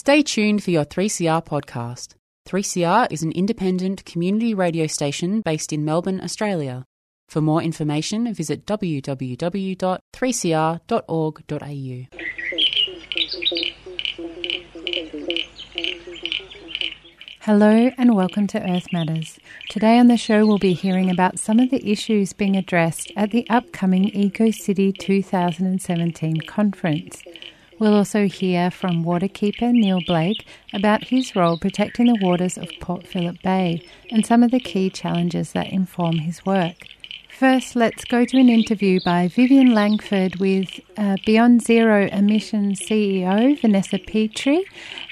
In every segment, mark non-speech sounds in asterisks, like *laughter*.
Stay tuned for your 3CR podcast. 3CR is an independent community radio station based in Melbourne, Australia. For more information, visit www.3cr.org.au. Hello and welcome to Earth Matters. Today on the show, we'll be hearing about some of the issues being addressed at the upcoming EcoCity 2017 conference. We'll also hear from waterkeeper Neil Blake about his role protecting the waters of Port Phillip Bay and some of the key challenges that inform his work. First, let's go to an interview by Vivian Langford with uh, Beyond Zero Emissions CEO Vanessa Petrie,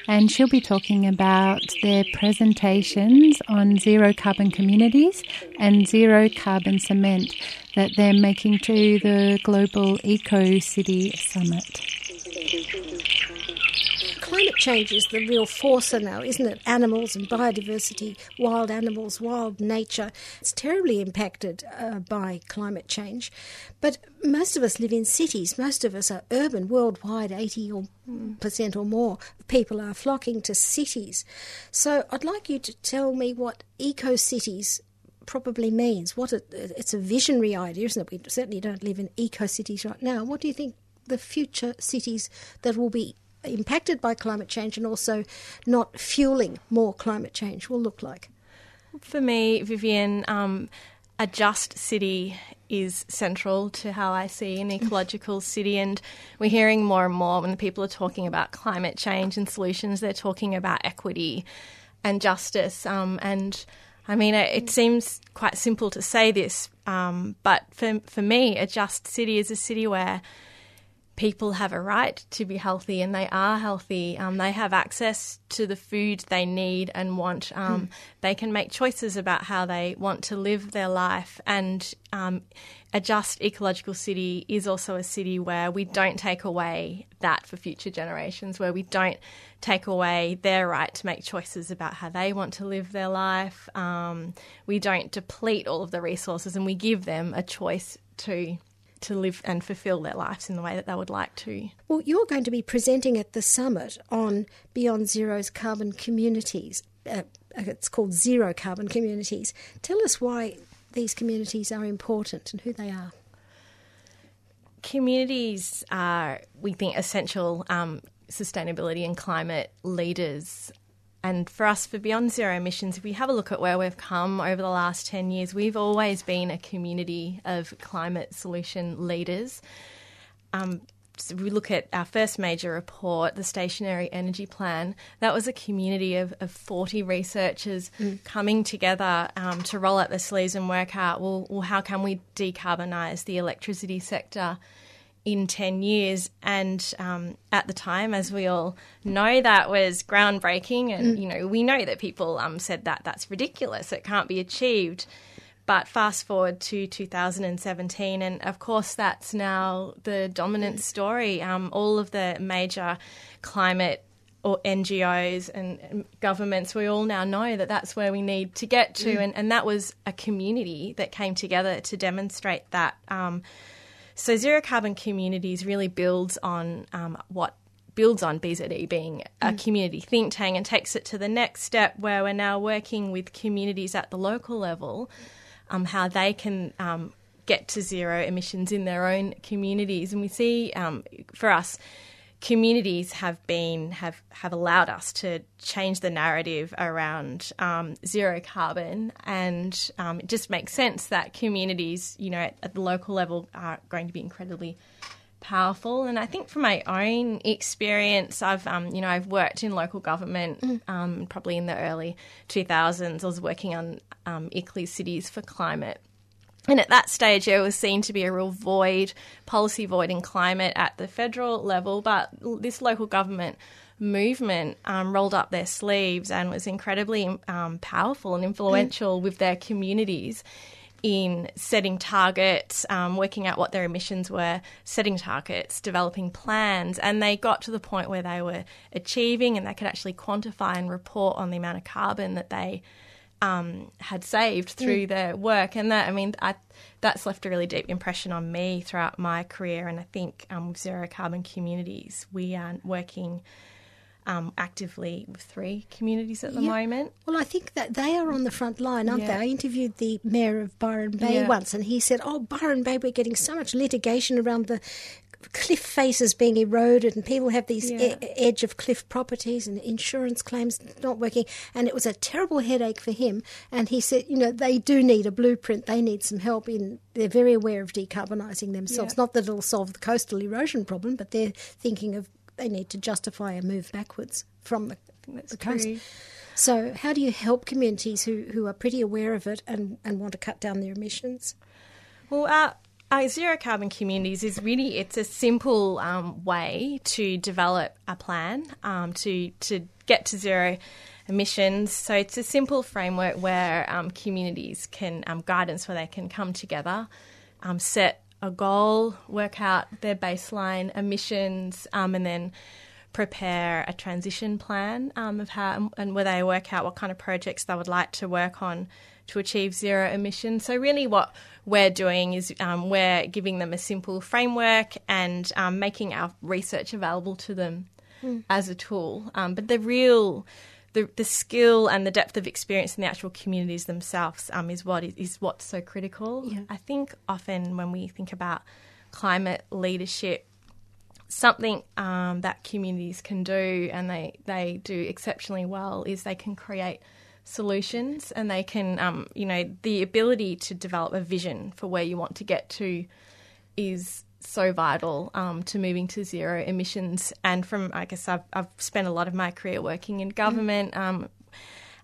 and she'll be talking about their presentations on zero carbon communities and zero carbon cement that they're making to the Global Eco City Summit. Change is the real forcer now, isn't it? Animals and biodiversity, wild animals, wild nature. It's terribly impacted uh, by climate change. But most of us live in cities. Most of us are urban. Worldwide, 80 or percent or more of people are flocking to cities. So I'd like you to tell me what eco cities probably means. What it, it's a visionary idea, isn't it? We certainly don't live in eco cities right now. What do you think the future cities that will be impacted by climate change and also not fueling more climate change will look like? For me, Vivian, um, a just city is central to how I see an *laughs* ecological city, and we're hearing more and more when people are talking about climate change and solutions, they're talking about equity and justice. Um, and I mean, it, it, seems quite simple to say this, um, but for, for me, a just city is a city where people have a right to be healthy and they are healthy. Um, they have access to the food they need and want. Um, mm. They can make choices about how they want to live their life. And um, a just ecological city is also a city where we don't take away that for future generations, where we don't take away their right to make choices about how they want to live their life. Um, we don't deplete all of the resources and we give them a choice to to live and fulfill their lives in the way that they would like to. Well, you're going to be presenting at the summit on Beyond Zero's carbon communities. Uh, it's called Zero Carbon Communities. Tell us why these communities are important and who they are. Communities are, we think, essential um, sustainability and climate leaders and for us, for Beyond Zero Emissions, if we have a look at where we've come over the last 10 years, we've always been a community of climate solution leaders. Um, so we look at our first major report, the Stationary Energy Plan, that was a community of, of 40 researchers mm. coming together um, to roll up their sleeves and work out, well, well, how can we decarbonise the electricity sector in 10 years. And um, at the time, as we all know, that was groundbreaking. And, mm. you know, we know that people um, said that that's ridiculous, it can't be achieved. But fast forward to 2017, and of course, that's now the dominant story. Um, all of the major climate or NGOs and governments, we all now know that that's where we need to get to. Mm. And, and that was a community that came together to demonstrate that. Um, so zero carbon communities really builds on um, what builds on BZE being a mm. community think tank and takes it to the next step where we're now working with communities at the local level, um, how they can um, get to zero emissions in their own communities. And we see um, for us, communities have been have have allowed us to change the narrative around um, zero carbon, and um, it just makes sense that communities, you know, at, at, the local level, are going to be incredibly powerful. And I think from my own experience, I've um, you know I've worked in local government mm. Um, probably in the early two thousands. I was working on um, ICLEI cities for climate and at that stage, there was seen to be a real void, policy void in climate at the federal level. But this local government movement um, rolled up their sleeves and was incredibly um, powerful and influential mm. with their communities in setting targets, um, working out what their emissions were, setting targets, developing plans, and they got to the point where they were achieving and they could actually quantify and report on the amount of carbon that they um, had saved through mm. their work, and that I mean, I, that's left a really deep impression on me throughout my career. And I think um, with zero carbon communities, we are working um, actively with three communities at the Yeah. moment. Well, I think that they are on the front line, aren't Yeah. they? I interviewed the mayor of Byron Bay Yeah. once, and he said, "Oh, Byron Bay, we're getting so much litigation around the cliff faces being eroded, and people have these Yeah. e- edge of cliff properties, and insurance claims not working." And it was a terrible headache for him. And he said, "You know, they do need a blueprint. They need some help in. They're very aware of decarbonising themselves. Yeah. Not that it'll solve the coastal erosion problem, but they're thinking of." They need to justify a move backwards from the, the coast. true. So, how do you help communities who, who are pretty aware of it and, and want to cut down their emissions? Well, our, our zero carbon communities is really it's a simple um, way to develop a plan um, to to get to zero emissions. So it's a simple framework where um, communities can um, guidance where they can come together, um, set a goal, work out their baseline emissions, um, and then prepare a transition plan of how and where they work out what kind of projects they would like to work on to achieve zero emissions. So really, what we're doing is um, we're giving them a simple framework and um, making our research available to them as a tool. Um, but the real the, the skill and the depth of experience in the actual communities themselves um, is what is, is what's so critical. Yeah. I think often when we think about climate leadership, something um, that communities can do and they, they do exceptionally well is they can create solutions and they can, um, you know, the ability to develop a vision for where you want to get to is so vital um, to moving to zero emissions. And from, I guess, I've, I've spent a lot of my career working in government. Um,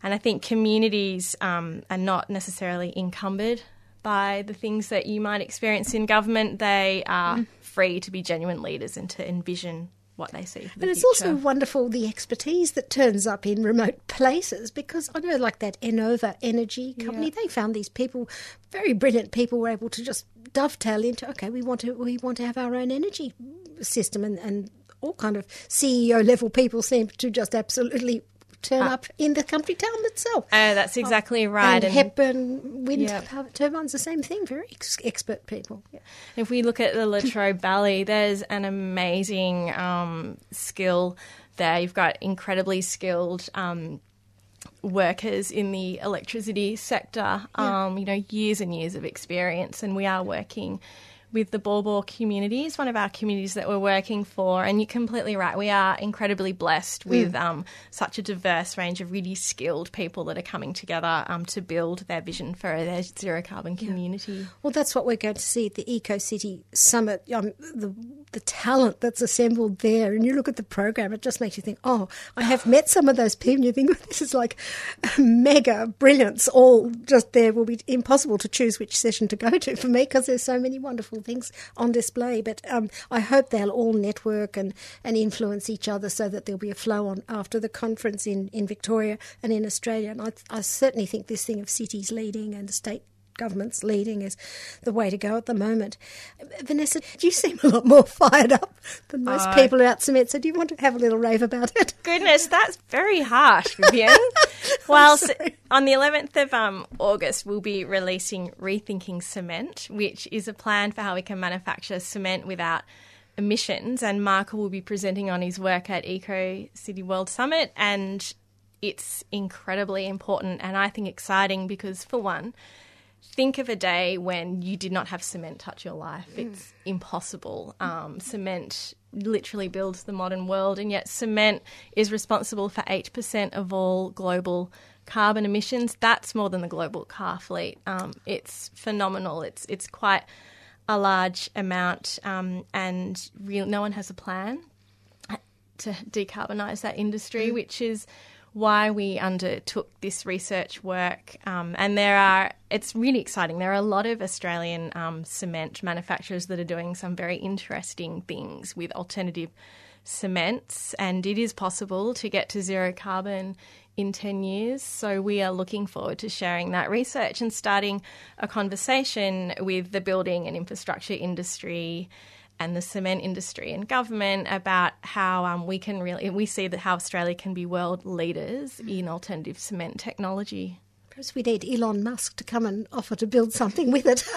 and I think communities um, are not necessarily encumbered by the things that you might experience in government. They are free to be genuine leaders and to envision what they see And it's future. also wonderful the expertise that turns up in remote *laughs* places because I know, like that Enova Energy company, Yeah. they found these people, very brilliant people, were able to just dovetail into okay, we want to we want to have our own energy system, and, and all kind of CEO level people seem to just absolutely turn up in the country town itself. Oh, that's exactly right. And, Hepburn wind Yeah. turbines, the same thing. Very ex- expert people. If we look at the Latrobe *coughs* Valley, there's an amazing um, skill there. You've got incredibly skilled um, workers in the electricity sector, um, you know, years and years of experience, and we are working with the Borbor community is one of our communities that we're working for. And you're completely right. We are incredibly blessed with um, such a diverse range of really skilled people that are coming together um, to build their vision for their zero carbon community. Well, that's what we're going to see at the Eco City Summit. Um, the the talent that's assembled there, and you look at the program, it just makes you think, oh, I have met some of those people. And you think *laughs* "Oh, this is like mega brilliance. All just there will be impossible to choose which session to go to for me because there's so many wonderful things on display. But um, I hope they'll all network and, and influence each other so that there'll be a flow on after the conference in, in Victoria and in Australia. And I, I certainly think this thing of cities leading and state governments leading is the way to go at the moment. Vanessa, you seem a lot more *laughs* fired up than most Uh, people about cement, so do you want to have a little rave about it? *laughs* Goodness, that's very harsh, Vivian. *laughs* well, s on the 11th of um, August, we'll be releasing Rethinking Cement, which is a plan for how we can manufacture cement without emissions. And Marco will be presenting on his work at Eco City World Summit. And it's incredibly important and I think exciting because, for one, think of a day when you did not have cement touch your life. It's impossible. Um, cement literally builds the modern world, and yet cement is responsible for 8% of all global carbon emissions. That's more than the global car fleet. Um, it's phenomenal. It's, it's quite a large amount, um, and real, no one has a plan to decarbonise that industry, which is why we undertook this research work. Um, and there are, it's really exciting. There are a lot of Australian um, cement manufacturers that are doing some very interesting things with alternative cements, and it is possible to get to zero carbon in 10 years. So we are looking forward to sharing that research and starting a conversation with the building and infrastructure industry and the cement industry and government about how um, we can really we see that how Australia can be world leaders in alternative cement technology. Perhaps we need Elon Musk to come and offer to build something with it. *laughs*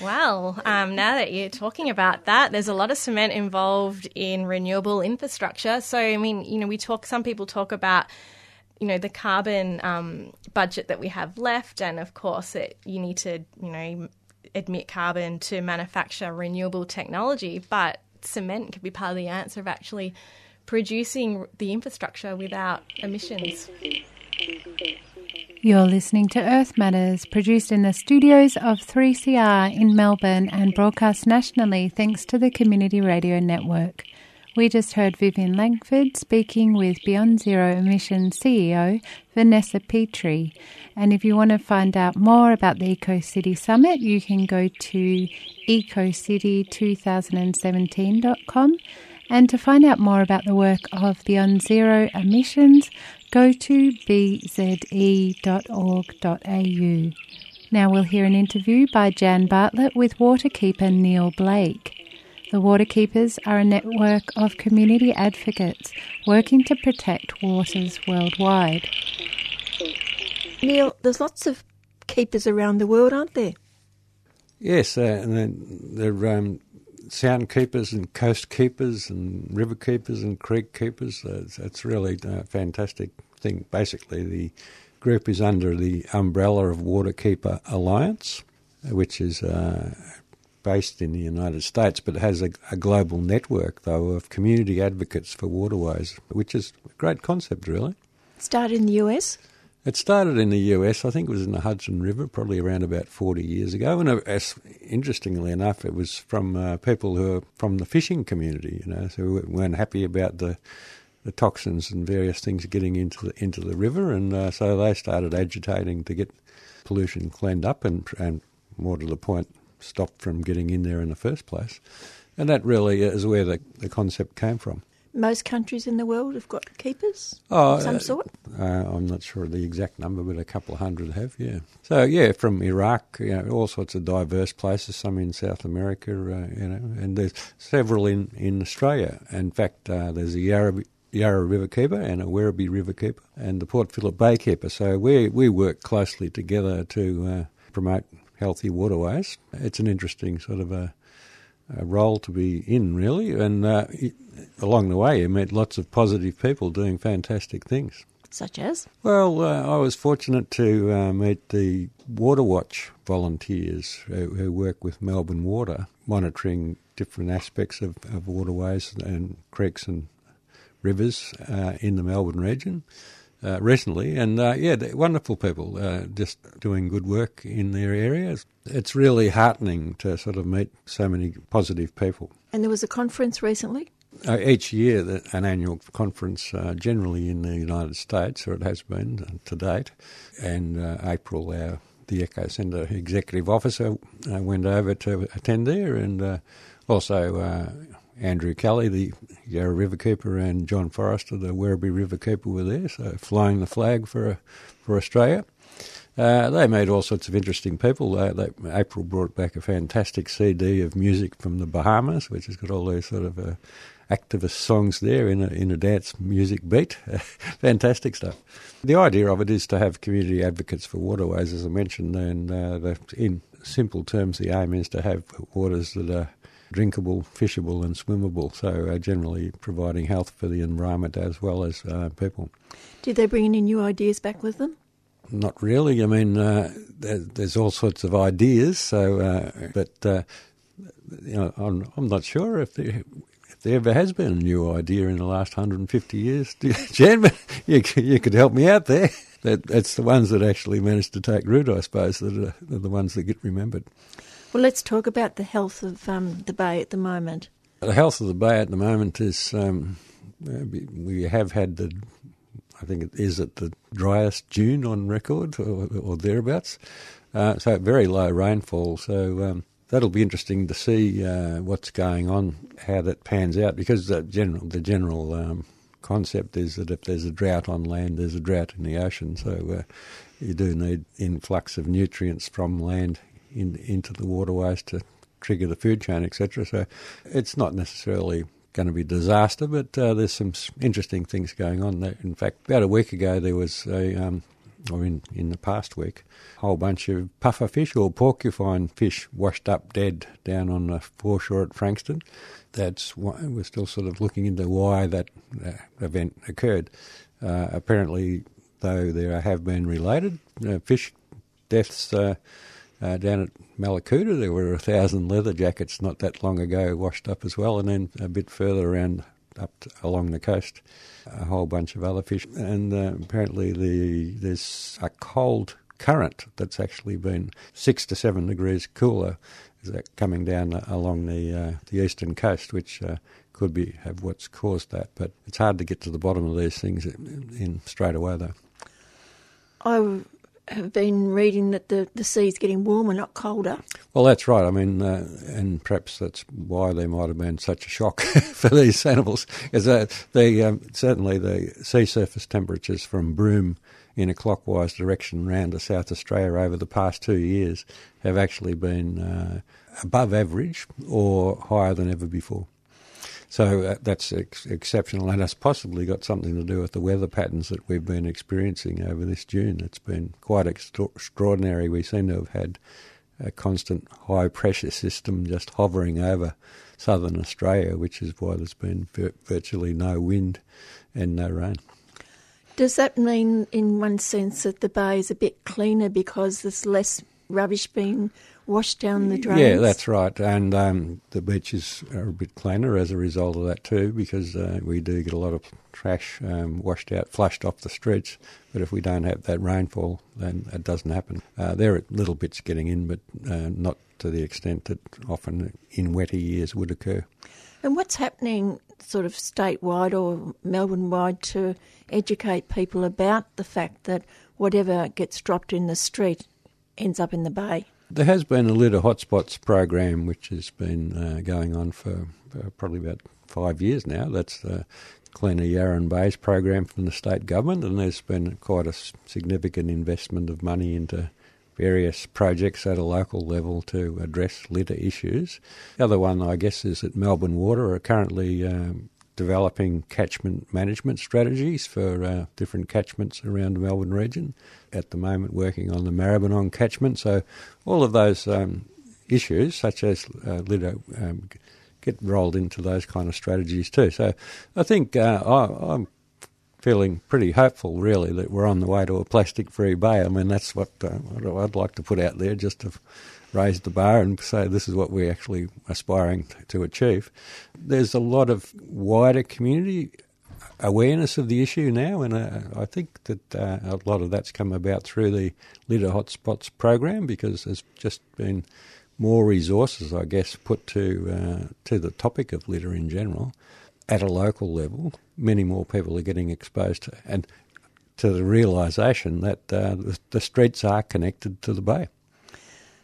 Well, um, now that you're talking about that, there's a lot of cement involved in renewable infrastructure. So, I mean, you know, we talk. Some people talk about you know the carbon um, budget that we have left, and of course, it, you need to you know emit carbon to manufacture renewable technology. But cement could be part of the answer of actually producing the infrastructure without emissions. You're listening to Earth Matters, produced in the studios of 3CR in Melbourne and broadcast nationally thanks to the Community Radio Network. We just heard Vivian Langford speaking with Beyond Zero Emissions CEO Vanessa Petrie. And if you want to find out more about the EcoCity Summit, you can go to ecocity2017.com. And to find out more about the work of Beyond Zero Emissions, go to bze.org.au. Now we'll hear an interview by Jan Bartlett with waterkeeper Neil Blake. The Waterkeepers are a network of community advocates working to protect waters worldwide. Neil, there's lots of keepers around the world, aren't there? Yes, uh, and then they're um, sound keepers and coast keepers and river keepers and creek keepers. Uh, it's really a fantastic thing. Basically, the group is under the umbrella of Waterkeeper Alliance, which is uh, based in the United States, but has a, a, global network, though, of community advocates for waterways, which is a great concept, really. Started in the US? It started in the US, I think it was in the Hudson River, probably around about 40 years ago. And as, interestingly enough, it was from uh, people who are from the fishing community, you know, who weren't happy about the the toxins and various things getting into the, into the river, and uh, so they started agitating to get pollution cleaned up and, and more to the point, stopped from getting in there in the first place. And that really is where the, the concept came from. Most countries in the world have got keepers oh, of some uh, sort? Uh, I'm not sure of the exact number, but a couple of hundred have, yeah. So, yeah, from Iraq, you know, all sorts of diverse places, some in South America, uh, you know, and there's several in, in Australia. In fact, uh, there's a Yarra, Yarra River Keeper and a Werribee River Keeper and the Port Phillip Bay Keeper. So we, we work closely together to uh, promote healthy waterways. It's an interesting sort of a, a role to be in, really. And uh, it, along the way, you met lots of positive people doing fantastic things. Such as? Well, uh, I was fortunate to uh, meet the Water Watch volunteers who, who, work with Melbourne Water, monitoring different aspects of, of waterways and creeks and rivers uh, in the Melbourne region uh, recently, and uh, yeah, wonderful people uh, just doing good work in their areas. It's really heartening to sort of meet so many positive people. And there was a conference recently. Uh, each year, an annual conference, uh, generally in the United States, or it has been uh, to date. And April, our the Eco Centre executive officer went over to attend there, and also Andrew Kelly, the Yarra River Keeper, and John Forrester, the Werribee River Keeper, were there, so flying the flag for for Australia. Uh, they made all sorts of interesting people. They, April brought back a fantastic CD of music from the Bahamas, which has got all those sort of uh, activist songs there in a, in a dance music beat. *laughs* fantastic stuff. The idea of it is to have community advocates for waterways, as I mentioned, and uh, in simple terms, the aim is to have waters that are drinkable, fishable, and swimmable. So uh, generally providing health for the environment as well as uh, people. Did they bring any new ideas back with them? Not really. I mean, uh, there, there's all sorts of ideas. So, uh, but uh, you know, I'm, I'm not sure if there, if there ever has been a new idea in the last 150 years. *laughs* Jan, you, you could help me out there. That, that's the ones that actually managed to take root, I suppose, that are, are the ones that get remembered. Well, let's talk about the health of um, the bay at the moment. The health of the bay at the moment is um, we have had the, I think it is at the driest June on record or, or thereabouts. Uh, so very low rainfall. So um, that'll be interesting to see uh, what's going on, how that pans out, because the general the general um, concept is that if there's a drought on land, there's a drought in the ocean. So uh, you do need influx of nutrients from land in, into the waterways to trigger the food chain, etc. So it's not necessarily going to be disaster, but uh, there's some interesting things going on. There. In fact, about a week ago, there was a um, or in, in the past week, a whole bunch of puffer fish or porcupine fish washed up dead down on the foreshore at Frankston. That's why we're still sort of looking into why that uh, event occurred. Uh, apparently, though there have been related uh, fish deaths uh, uh, down at Mallacoota, there were a thousand leather jackets not that long ago washed up as well, and then a bit further around up to, along the coast, a whole bunch of other fish. And uh, apparently, the there's a cold current that's actually been six to seven degrees cooler coming down along the uh, the eastern coast, which uh, could be have what's caused that. But it's hard to get to the bottom of these things in, in straight away, though. I have been reading that the, the sea's getting warmer, not colder. Well, that's right. I mean, uh, and perhaps that's why there might have been such a shock *laughs* for these animals, because uh, the um, certainly the sea surface temperatures from Broome in a clockwise direction round to South Australia over the past two years have actually been uh, above average or higher than ever before. So uh, that's ex- exceptional, and has possibly got something to do with the weather patterns that we've been experiencing over this June. It's been quite extra- extraordinary. We seem to have had a constant high pressure system just hovering over southern Australia, which is why there's been vir- virtually no wind and no rain. Does that mean, in one sense, that the bay is a bit cleaner because there's less rubbish being wash down the drains? Yeah, that's right. And um, the beaches are a bit cleaner as a result of that too, because uh, we do get a lot of trash um, washed out, flushed off the streets. But if we don't have that rainfall, then it doesn't happen. Uh, there are little bits getting in, but uh, not to the extent that often in wetter years would occur. And what's happening sort of statewide or Melbourne wide to educate people about the fact that whatever gets dropped in the street ends up in the bay? There has been a litter hotspots program which has been uh, going on for, for, probably about five years now. That's the Cleaner Yarran Bays program from the state government, and there's been quite a significant investment of money into various projects at a local level to address litter issues. The other one, I guess, is that Melbourne Water are currently um, developing catchment management strategies for uh, different catchments around the Melbourne region. At the moment, working on the Maribyrnong catchment. So, all of those um, issues, such as uh, litter, um, get rolled into those kind of strategies too. So, I think uh, I, I'm feeling pretty hopeful, really, that we're on the way to a plastic-free bay. I mean, that's what, uh, what I'd like to put out there, just to raise the bar and say this is what we're actually aspiring to achieve. There's a lot of wider community awareness of the issue now, and uh, I think that uh, a lot of that's come about through the Litter Hotspots program because there's just been more resources, I guess, put to uh, to the topic of litter in general at a local level. Many more people are getting exposed to, and to the realisation that uh, the, the streets are connected to the bay.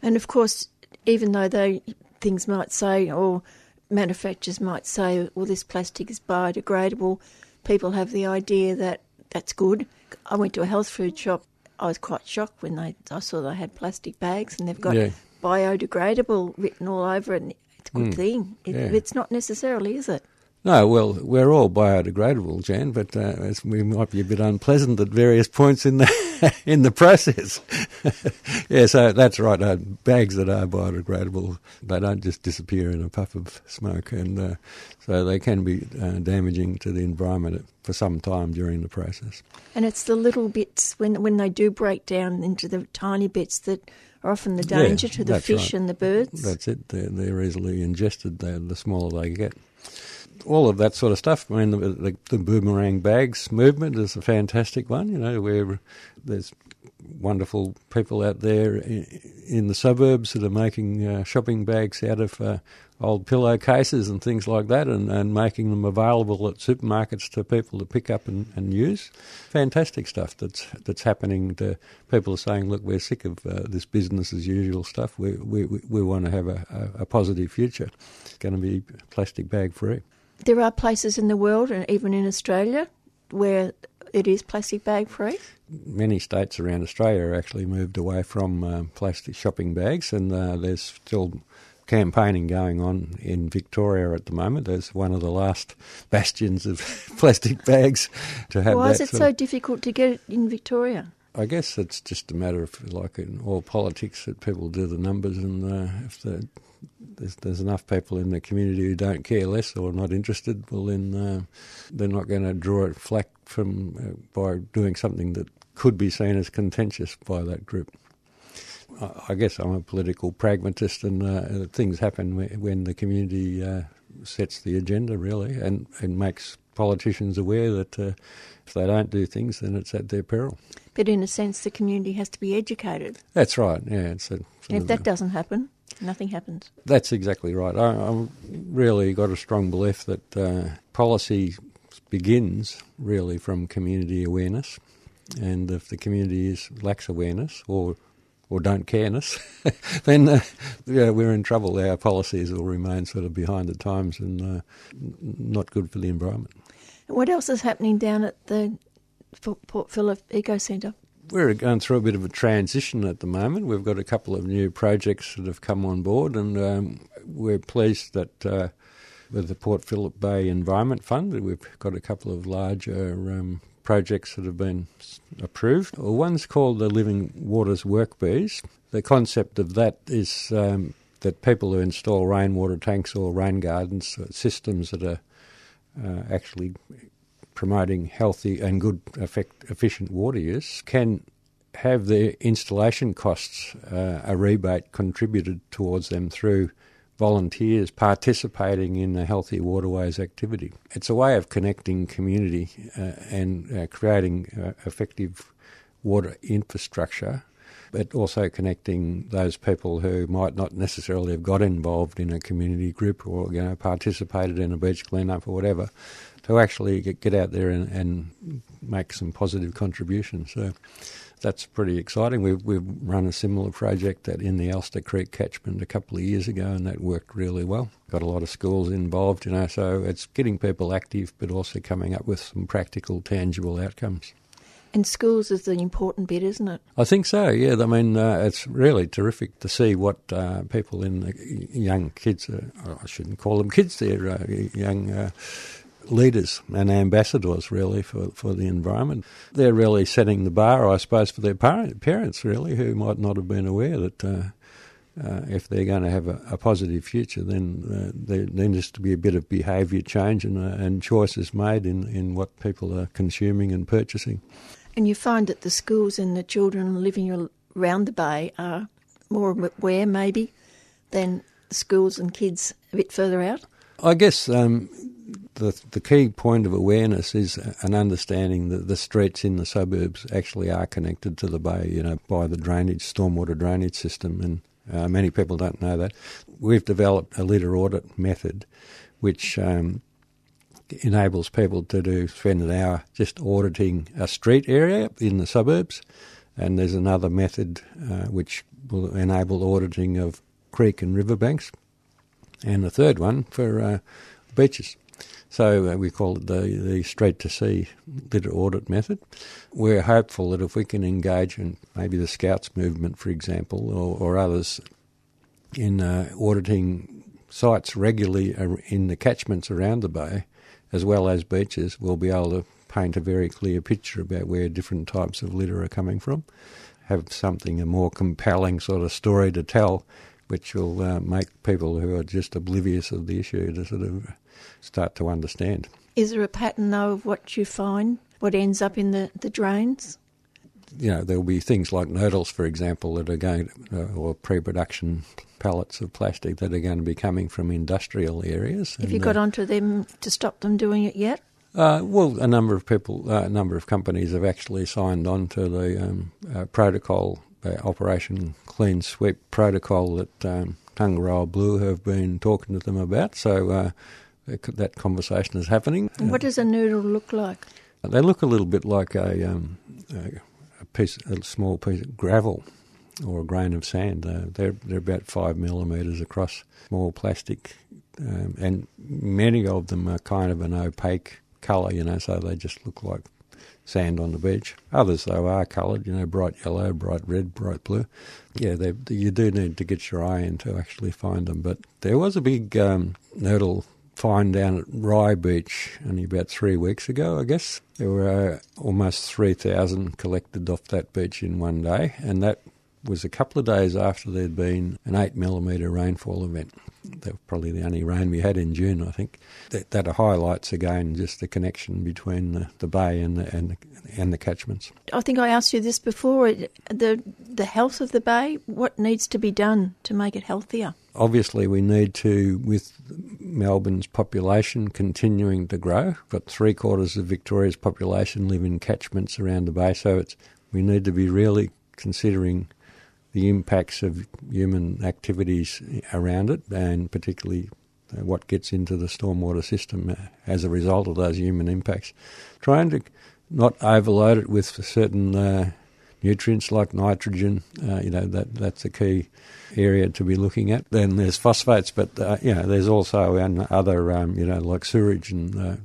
And of course, even though they things might say, or manufacturers might say, well, this plastic is biodegradable, people have the idea that that's good. I went to a health food shop. I was quite shocked when they I saw they had plastic bags and they've got yeah. biodegradable written all over it. And it's a good mm. thing. It, yeah. It's not necessarily, is it? No, well, we're all biodegradable, Jan, but uh, we might be a bit unpleasant at various points in the *laughs* in the process. *laughs* yeah, so that's right. Uh, bags that are biodegradable, they don't just disappear in a puff of smoke, and uh, so they can be uh, damaging to the environment for some time during the process. And it's the little bits when when they do break down into the tiny bits that are often the danger yeah, to the fish right. and the birds. That's it. They're, they're easily ingested. They're, the smaller they get all of that sort of stuff. I mean, the, the, the, boomerang bags movement is a fantastic one. You know, where there's wonderful people out there in, in the suburbs that are making uh, shopping bags out of uh, old pillowcases and things like that, and, and making them available at supermarkets to people to pick up and, and use. Fantastic stuff that's that's happening. To people are saying, "Look, we're sick of uh, this business as usual stuff. We we we want to have a, a, a positive future. It's going to be plastic bag free." There are places in the world, and even in Australia, where it is plastic bag free. Many states around Australia actually moved away from uh, plastic shopping bags, and uh, there's still campaigning going on in Victoria at the moment. There's one of the last *laughs* bastions of *laughs* plastic bags to have. Why is it so difficult to get it in Victoria? I guess it's just a matter of, like in all politics, that people do the numbers, and uh, if the, there's, there's, enough people in the community who don't care less or not interested, well, then uh, they're not going to draw it flack from uh, by doing something that could be seen as contentious by that group. I guess I'm a political pragmatist, and uh, things happen when the community uh, sets the agenda, really, and, and makes politicians aware that uh, if they don't do things, then it's at their peril. But in a sense, the community has to be educated. That's right. Yeah. It's a, if that doesn't happen, nothing happens. That's exactly right. I, have really got a strong belief that uh, policy begins really from community awareness, and if the community is, lacks awareness or or don't careness, *laughs* then uh, yeah, we're in trouble. Our policies will remain sort of behind the times and uh, not good for the environment. What else is happening down at the Port Phillip Eco Centre? We're going through a bit of a transition at the moment. We've got a couple of new projects that have come on board, and um, we're pleased that uh, with the Port Phillip Bay Environment Fund, we've got a couple of larger um, projects that have been approved. One's called the Living Waters Work Bees. The concept of that is um, that people who install rainwater tanks or rain gardens, uh, systems that are uh, actually promoting healthy and good, effect, efficient water use, can have their installation costs, uh, a rebate contributed towards them through volunteers participating in the Healthy Waterways activity. It's a way of connecting community uh, and uh, creating uh, effective water infrastructure, but also connecting those people who might not necessarily have got involved in a community group or you know participated in a beach cleanup or whatever, to actually get, out there and, and make some positive contributions. So that's pretty exciting. We've, we've run a similar project that in the Elster Creek catchment a couple of years ago, and that worked really well. Got a lot of schools involved, you know, so it's getting people active, but also coming up with some practical, tangible outcomes. And schools is the important bit, isn't it? I think so. Yeah, I mean, uh, it's really terrific to see what uh, people in the young kids. Uh, I shouldn't call them kids. They're uh, young uh, leaders and ambassadors, really, for, for the environment. They're really setting the bar, I suppose, for their parent, parents, really, who might not have been aware that uh, uh, if they're going to have a, a positive future, then uh, there, there, needs to be a bit of behaviour change and, uh, and choices made in, in what people are consuming and purchasing. And you find that the schools and the children living around the bay are more aware, maybe, than schools and kids a bit further out? I guess um, the the key point of awareness is an understanding that the streets in the suburbs actually are connected to the bay, you know, by the drainage, stormwater drainage system, and uh, many people don't know that. We've developed a litter audit method, which um, enables people to do spend an hour just auditing a street area in the suburbs, and there's another method uh, which will enable auditing of creek and riverbanks, and the third one for uh, beaches. So uh, we call it the, the straight to sea litter audit method. We're hopeful that if we can engage in maybe the Scouts movement, for example, or, or others in uh, auditing sites regularly in the catchments around the bay, as well as beaches, we'll be able to paint a very clear picture about where different types of litter are coming from, have something, a more compelling sort of story to tell, which will uh, make people who are just oblivious of the issue to sort of start to understand. Is there a pattern, though, of what you find, what ends up in the, the drains? You know, there'll be things like nurdles, for example, that are going, to, uh, or pre-production pellets of plastic that are going to be coming from industrial areas. Have and, you got uh, onto them to stop them doing it yet? Uh, well, a number of people, uh, a number of companies have actually signed on to the um, uh, protocol, uh, Operation Clean Sweep protocol that um, Blue have been talking to them about. So uh, that conversation is happening. What does a nurdle look like? They look a little bit like a, um, a piece, a small piece of gravel or a grain of sand. Uh, they're they're about five millimetres across, small plastic, um, and many of them are kind of an opaque colour. You know, so they just look like sand on the beach. Others, though, are coloured, you know, bright yellow, bright red, bright blue. Yeah, they, you do need to get your eye in to actually find them. But there was a big um, find down at Rye Beach only about three weeks ago, I guess. There were uh, almost 3,000 collected off that beach in one day, and that was a couple of days after there'd been an 8 millimetre rainfall event. That was probably the only rain we had in June, I think. That, that highlights again just the connection between the, the bay and the, and, the, and the catchments. I think I asked you this before the, the health of the bay, what needs to be done to make it healthier? Obviously, we need to, with Melbourne's population continuing to grow, We've got three quarters of Victoria's population live in catchments around the bay, so it's we need to be really considering the impacts of human activities around it, and particularly uh, what gets into the stormwater system uh, as a result of those human impacts. Trying to not overload it with certain uh, nutrients like nitrogen, uh, you know, that that's a key area to be looking at. Then there's phosphates, but uh, you know, there's also other, um, you know, like sewage and uh,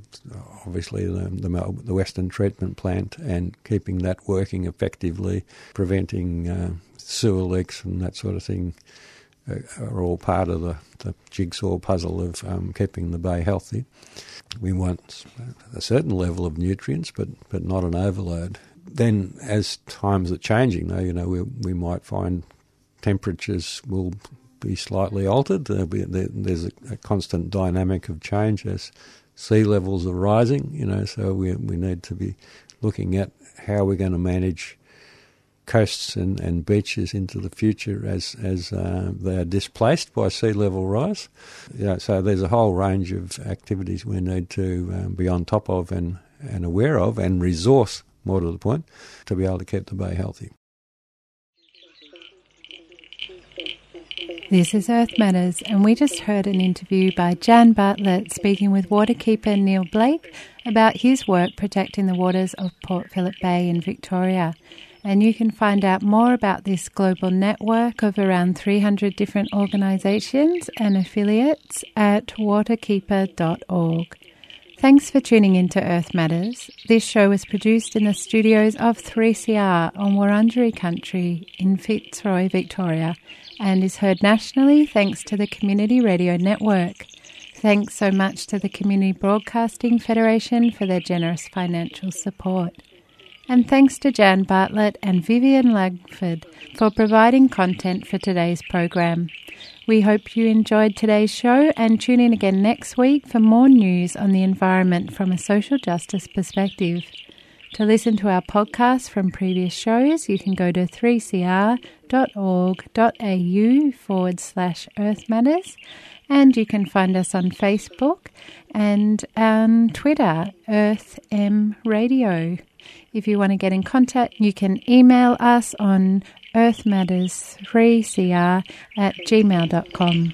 obviously the, the, the Western treatment plant and keeping that working effectively, preventing sewer leaks and that sort of thing uh, are all part of the, the jigsaw puzzle of um, keeping the bay healthy. We want a certain level of nutrients, but, but not an overload. Then, as times are changing, though, you know, we, we might find temperatures will be slightly altered. There's a, a, constant dynamic of change as sea levels are rising, you know, so we, we need to be looking at how we're going to manage coasts and, and beaches into the future as as uh, they are displaced by sea level rise. Yeah, so there's a whole range of activities we need to um, be on top of and, and aware of and resource, more to the point, to be able to keep the bay healthy. This is Earth Matters, and we just heard an interview by Jan Bartlett speaking with waterkeeper Neil Blake about his work protecting the waters of Port Phillip Bay in Victoria. And you can find out more about this global network of around 300 different organisations and affiliates at waterkeeper.org. Thanks for tuning in to Earth Matters. This show was produced in the studios of 3CR on Wurundjeri country in Fitzroy, Victoria, and is heard nationally thanks to the Community Radio Network. Thanks so much to the Community Broadcasting Federation for their generous financial support. And thanks to Jan Bartlett and Vivian Langford for providing content for today's program. We hope you enjoyed today's show and tune in again next week for more news on the environment from a social justice perspective. To listen to our podcast from previous shows, you can go to 3cr.org.au forward slash Earth Matters, and you can find us on Facebook and on Twitter, Earth M Radio. If you want to get in contact, you can email us on earthmatters3cr at gmail.com.